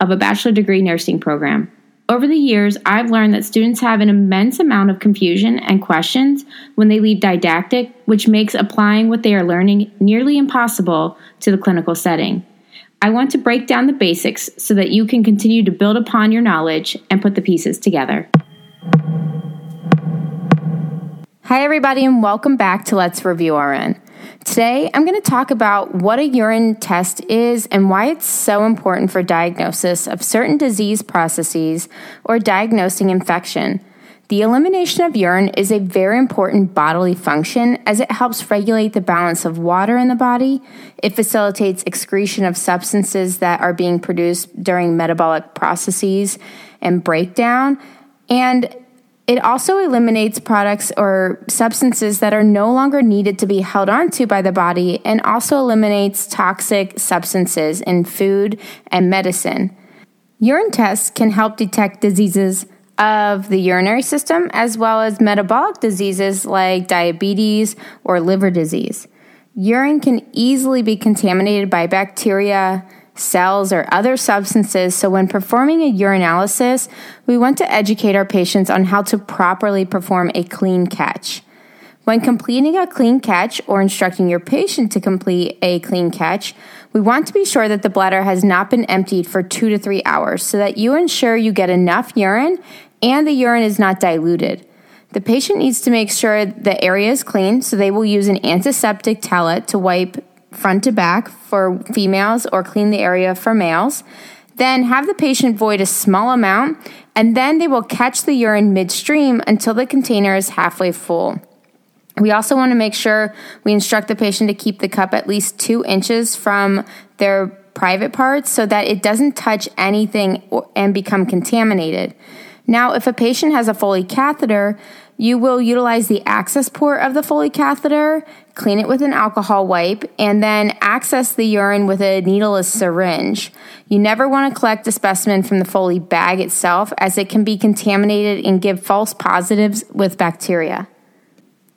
of a bachelor degree nursing program. Over the years, I've learned that students have an immense amount of confusion and questions when they leave didactic, which makes applying what they are learning nearly impossible to the clinical setting. I want to break down the basics so that you can continue to build upon your knowledge and put the pieces together. Hi, everybody, and welcome back to Let's Review RN. Today, I'm going to talk about what a urine test is and why it's so important for diagnosis of certain disease processes or diagnosing infection. The elimination of urine is a very important bodily function as it helps regulate the balance of water in the body. It facilitates excretion of substances that are being produced during metabolic processes and breakdown. And it also eliminates products or substances that are no longer needed to be held onto by the body and also eliminates toxic substances in food and medicine. Urine tests can help detect diseases of the urinary system as well as metabolic diseases like diabetes or liver disease. Urine can easily be contaminated by bacteria, cells, or other substances, so when performing a urinalysis, we want to educate our patients on how to properly perform a clean catch. When completing a clean catch or instructing your patient to complete a clean catch, we want to be sure that the bladder has not been emptied for two to three hours so that you ensure you get enough urine and the urine is not diluted. The patient needs to make sure the area is clean, so they will use an antiseptic towelette to wipe front to back for females or clean the area for males. Then have the patient void a small amount, and then they will catch the urine midstream until the container is halfway full. We also want to make sure we instruct the patient to keep the cup at least two inches from their private parts so that it doesn't touch anything and become contaminated. Now, if a patient has a Foley catheter, you will utilize the access port of the Foley catheter, clean it with an alcohol wipe, and then access the urine with a needleless syringe. You never want to collect a specimen from the Foley bag itself as it can be contaminated and give false positives with bacteria.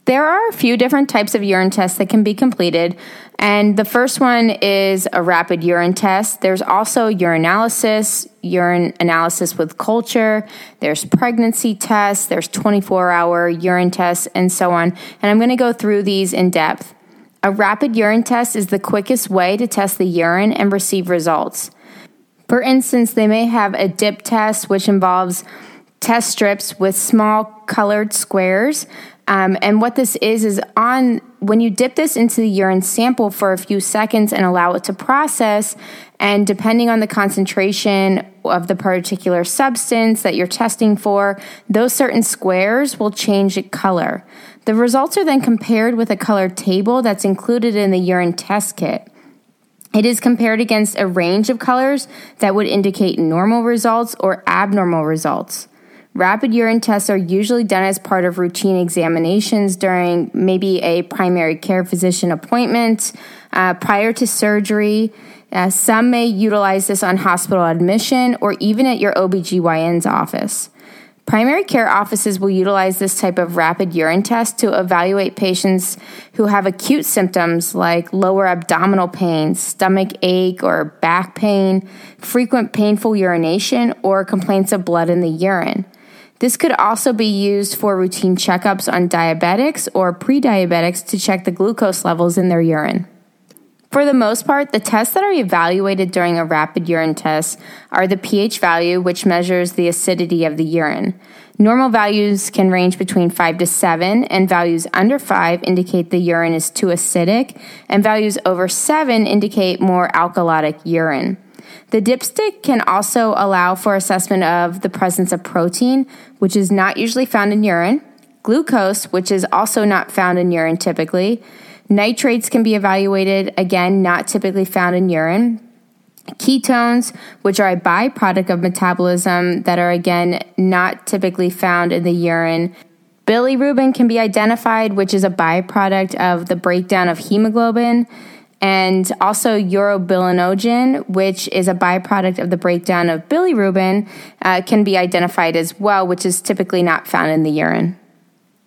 There are a few different types of urine tests that can be completed, and the first one is a rapid urine test. There's also urinalysis, urine analysis with culture, there's pregnancy tests, there's 24 hour urine tests, and so on. And I'm going to go through these in depth. A rapid urine test is the quickest way to test the urine and receive results. For instance, they may have a dip test, which involves test strips with small colored squares um, and what this is is on when you dip this into the urine sample for a few seconds and allow it to process, and depending on the concentration of the particular substance that you're testing for, those certain squares will change color. The results are then compared with a color table that's included in the urine test kit. It is compared against a range of colors that would indicate normal results or abnormal results. Rapid urine tests are usually done as part of routine examinations during maybe a primary care physician appointment, uh, prior to surgery. Uh, some may utilize this on hospital admission or even at your OBGYN's office. Primary care offices will utilize this type of rapid urine test to evaluate patients who have acute symptoms like lower abdominal pain, stomach ache or back pain, frequent painful urination, or complaints of blood in the urine. This could also be used for routine checkups on diabetics or pre diabetics to check the glucose levels in their urine. For the most part, the tests that are evaluated during a rapid urine test are the pH value, which measures the acidity of the urine. Normal values can range between 5 to 7, and values under 5 indicate the urine is too acidic, and values over 7 indicate more alkalotic urine. The dipstick can also allow for assessment of the presence of protein, which is not usually found in urine, glucose, which is also not found in urine typically. Nitrates can be evaluated, again, not typically found in urine. Ketones, which are a byproduct of metabolism that are again not typically found in the urine. Bilirubin can be identified, which is a byproduct of the breakdown of hemoglobin and also urobilinogen, which is a byproduct of the breakdown of bilirubin, uh, can be identified as well, which is typically not found in the urine.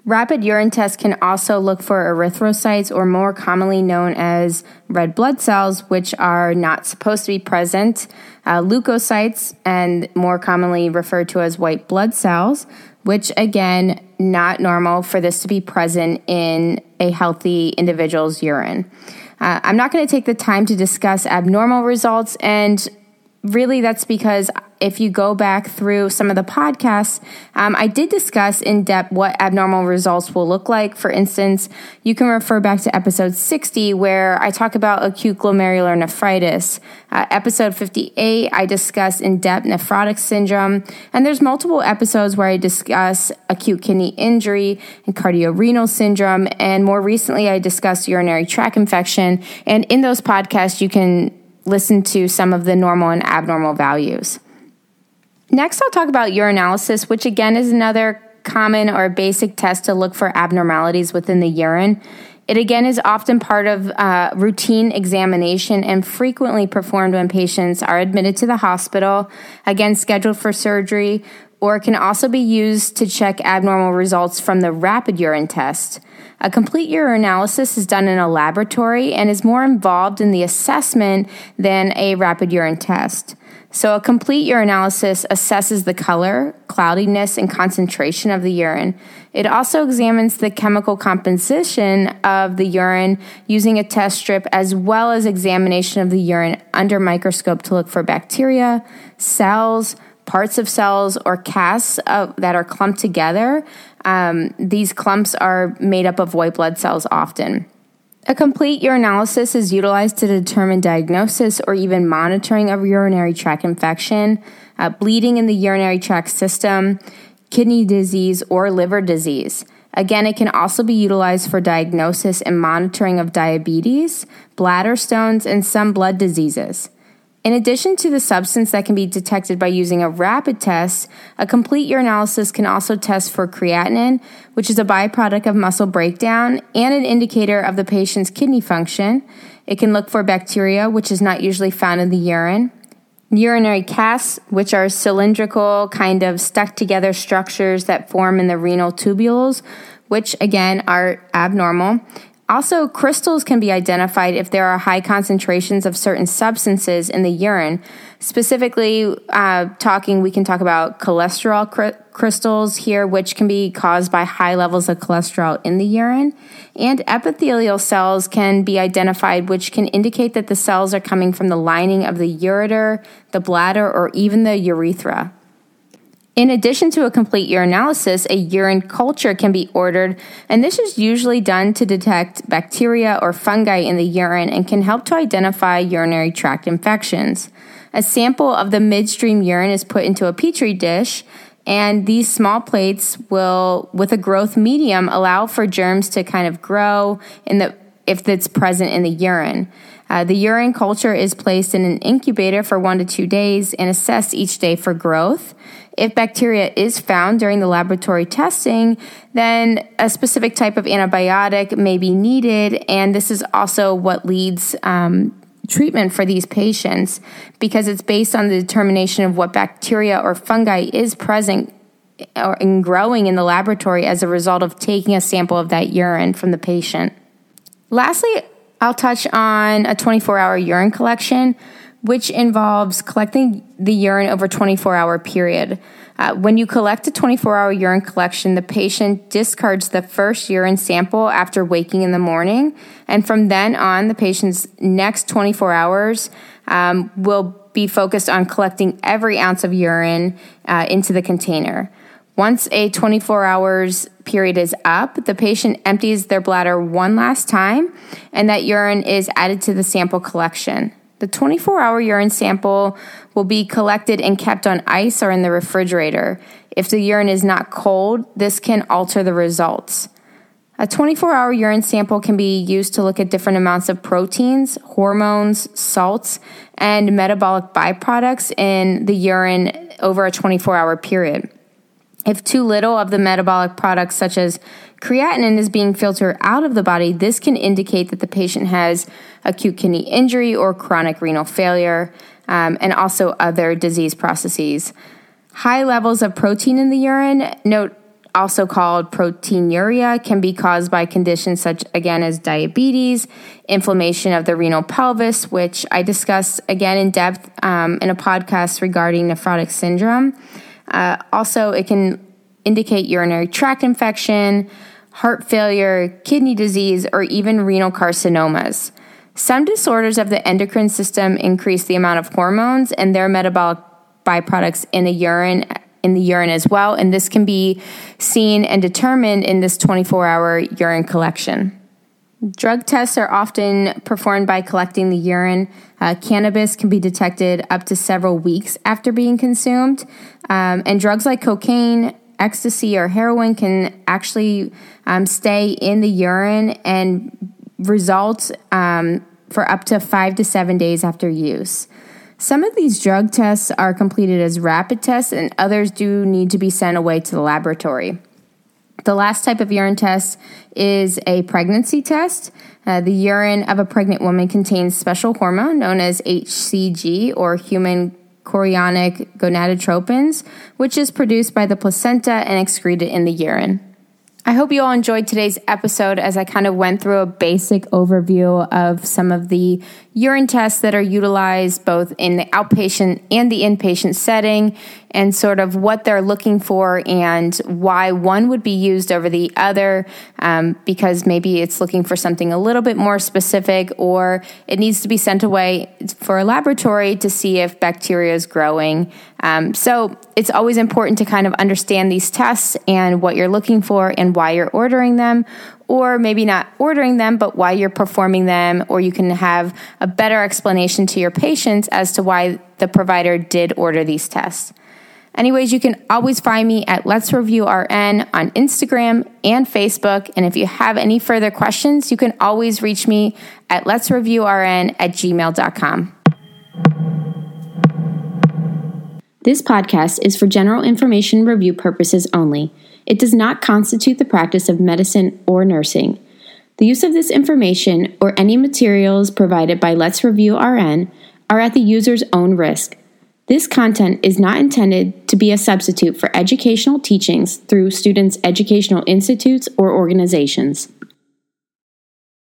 Rapid urine tests can also look for erythrocytes, or more commonly known as red blood cells, which are not supposed to be present, uh, leukocytes, and more commonly referred to as white blood cells, which again, not normal for this to be present in a healthy individual's urine. Uh, I'm not going to take the time to discuss abnormal results, and really that's because if you go back through some of the podcasts, um, I did discuss in depth what abnormal results will look like. For instance, you can refer back to episode 60 where I talk about acute glomerular nephritis. Uh, episode 58, I discuss in depth nephrotic syndrome. And there's multiple episodes where I discuss acute kidney injury and cardiorenal syndrome. And more recently, I discussed urinary tract infection. And in those podcasts, you can listen to some of the normal and abnormal values. Next, I'll talk about urinalysis, which again is another common or basic test to look for abnormalities within the urine. It again is often part of uh, routine examination and frequently performed when patients are admitted to the hospital, again scheduled for surgery, or can also be used to check abnormal results from the rapid urine test. A complete urinalysis is done in a laboratory and is more involved in the assessment than a rapid urine test. So, a complete urinalysis assesses the color, cloudiness, and concentration of the urine. It also examines the chemical composition of the urine using a test strip as well as examination of the urine under microscope to look for bacteria, cells, parts of cells, or casts that are clumped together. Um, these clumps are made up of white blood cells often. A complete urinalysis is utilized to determine diagnosis or even monitoring of urinary tract infection, uh, bleeding in the urinary tract system, kidney disease, or liver disease. Again, it can also be utilized for diagnosis and monitoring of diabetes, bladder stones, and some blood diseases. In addition to the substance that can be detected by using a rapid test, a complete urinalysis can also test for creatinine, which is a byproduct of muscle breakdown and an indicator of the patient's kidney function. It can look for bacteria, which is not usually found in the urine. Urinary casts, which are cylindrical, kind of stuck together structures that form in the renal tubules, which again are abnormal. Also, crystals can be identified if there are high concentrations of certain substances in the urine. Specifically, uh, talking, we can talk about cholesterol cr- crystals here, which can be caused by high levels of cholesterol in the urine. And epithelial cells can be identified, which can indicate that the cells are coming from the lining of the ureter, the bladder, or even the urethra. In addition to a complete urinalysis, a urine culture can be ordered, and this is usually done to detect bacteria or fungi in the urine and can help to identify urinary tract infections. A sample of the midstream urine is put into a petri dish, and these small plates will, with a growth medium, allow for germs to kind of grow in the if it's present in the urine. Uh, the urine culture is placed in an incubator for one to two days and assessed each day for growth. If bacteria is found during the laboratory testing, then a specific type of antibiotic may be needed, and this is also what leads um, treatment for these patients because it's based on the determination of what bacteria or fungi is present or in growing in the laboratory as a result of taking a sample of that urine from the patient. Lastly, I'll touch on a 24 hour urine collection which involves collecting the urine over a 24 hour period. Uh, when you collect a 24 hour urine collection, the patient discards the first urine sample after waking in the morning. And from then on, the patient's next 24 hours um, will be focused on collecting every ounce of urine uh, into the container. Once a 24 hours period is up, the patient empties their bladder one last time, and that urine is added to the sample collection. The 24 hour urine sample will be collected and kept on ice or in the refrigerator. If the urine is not cold, this can alter the results. A 24 hour urine sample can be used to look at different amounts of proteins, hormones, salts, and metabolic byproducts in the urine over a 24 hour period. If too little of the metabolic products, such as creatinine, is being filtered out of the body, this can indicate that the patient has acute kidney injury or chronic renal failure, um, and also other disease processes. High levels of protein in the urine, note also called proteinuria, can be caused by conditions such again as diabetes, inflammation of the renal pelvis, which I discussed again in depth um, in a podcast regarding nephrotic syndrome. Uh, also, it can indicate urinary tract infection, heart failure, kidney disease, or even renal carcinomas. Some disorders of the endocrine system increase the amount of hormones and their metabolic byproducts in the urine in the urine as well, and this can be seen and determined in this 24 hour urine collection. Drug tests are often performed by collecting the urine. Uh, cannabis can be detected up to several weeks after being consumed, um, and drugs like cocaine, ecstasy, or heroin can actually um, stay in the urine and result um, for up to five to seven days after use. Some of these drug tests are completed as rapid tests, and others do need to be sent away to the laboratory. The last type of urine test is a pregnancy test. Uh, the urine of a pregnant woman contains special hormone known as HCG or human chorionic gonadotropins, which is produced by the placenta and excreted in the urine. I hope you all enjoyed today's episode as I kind of went through a basic overview of some of the urine tests that are utilized both in the outpatient and the inpatient setting and sort of what they're looking for and why one would be used over the other um, because maybe it's looking for something a little bit more specific or it needs to be sent away for a laboratory to see if bacteria is growing. Um, so it's always important to kind of understand these tests and what you're looking for and why you're ordering them or maybe not ordering them, but why you're performing them, or you can have a better explanation to your patients as to why the provider did order these tests. Anyways, you can always find me at Let's Review RN on Instagram and Facebook. And if you have any further questions, you can always reach me at Let's Review RN at gmail.com. This podcast is for general information review purposes only. It does not constitute the practice of medicine or nursing. The use of this information or any materials provided by Let's Review RN are at the user's own risk. This content is not intended to be a substitute for educational teachings through students' educational institutes or organizations.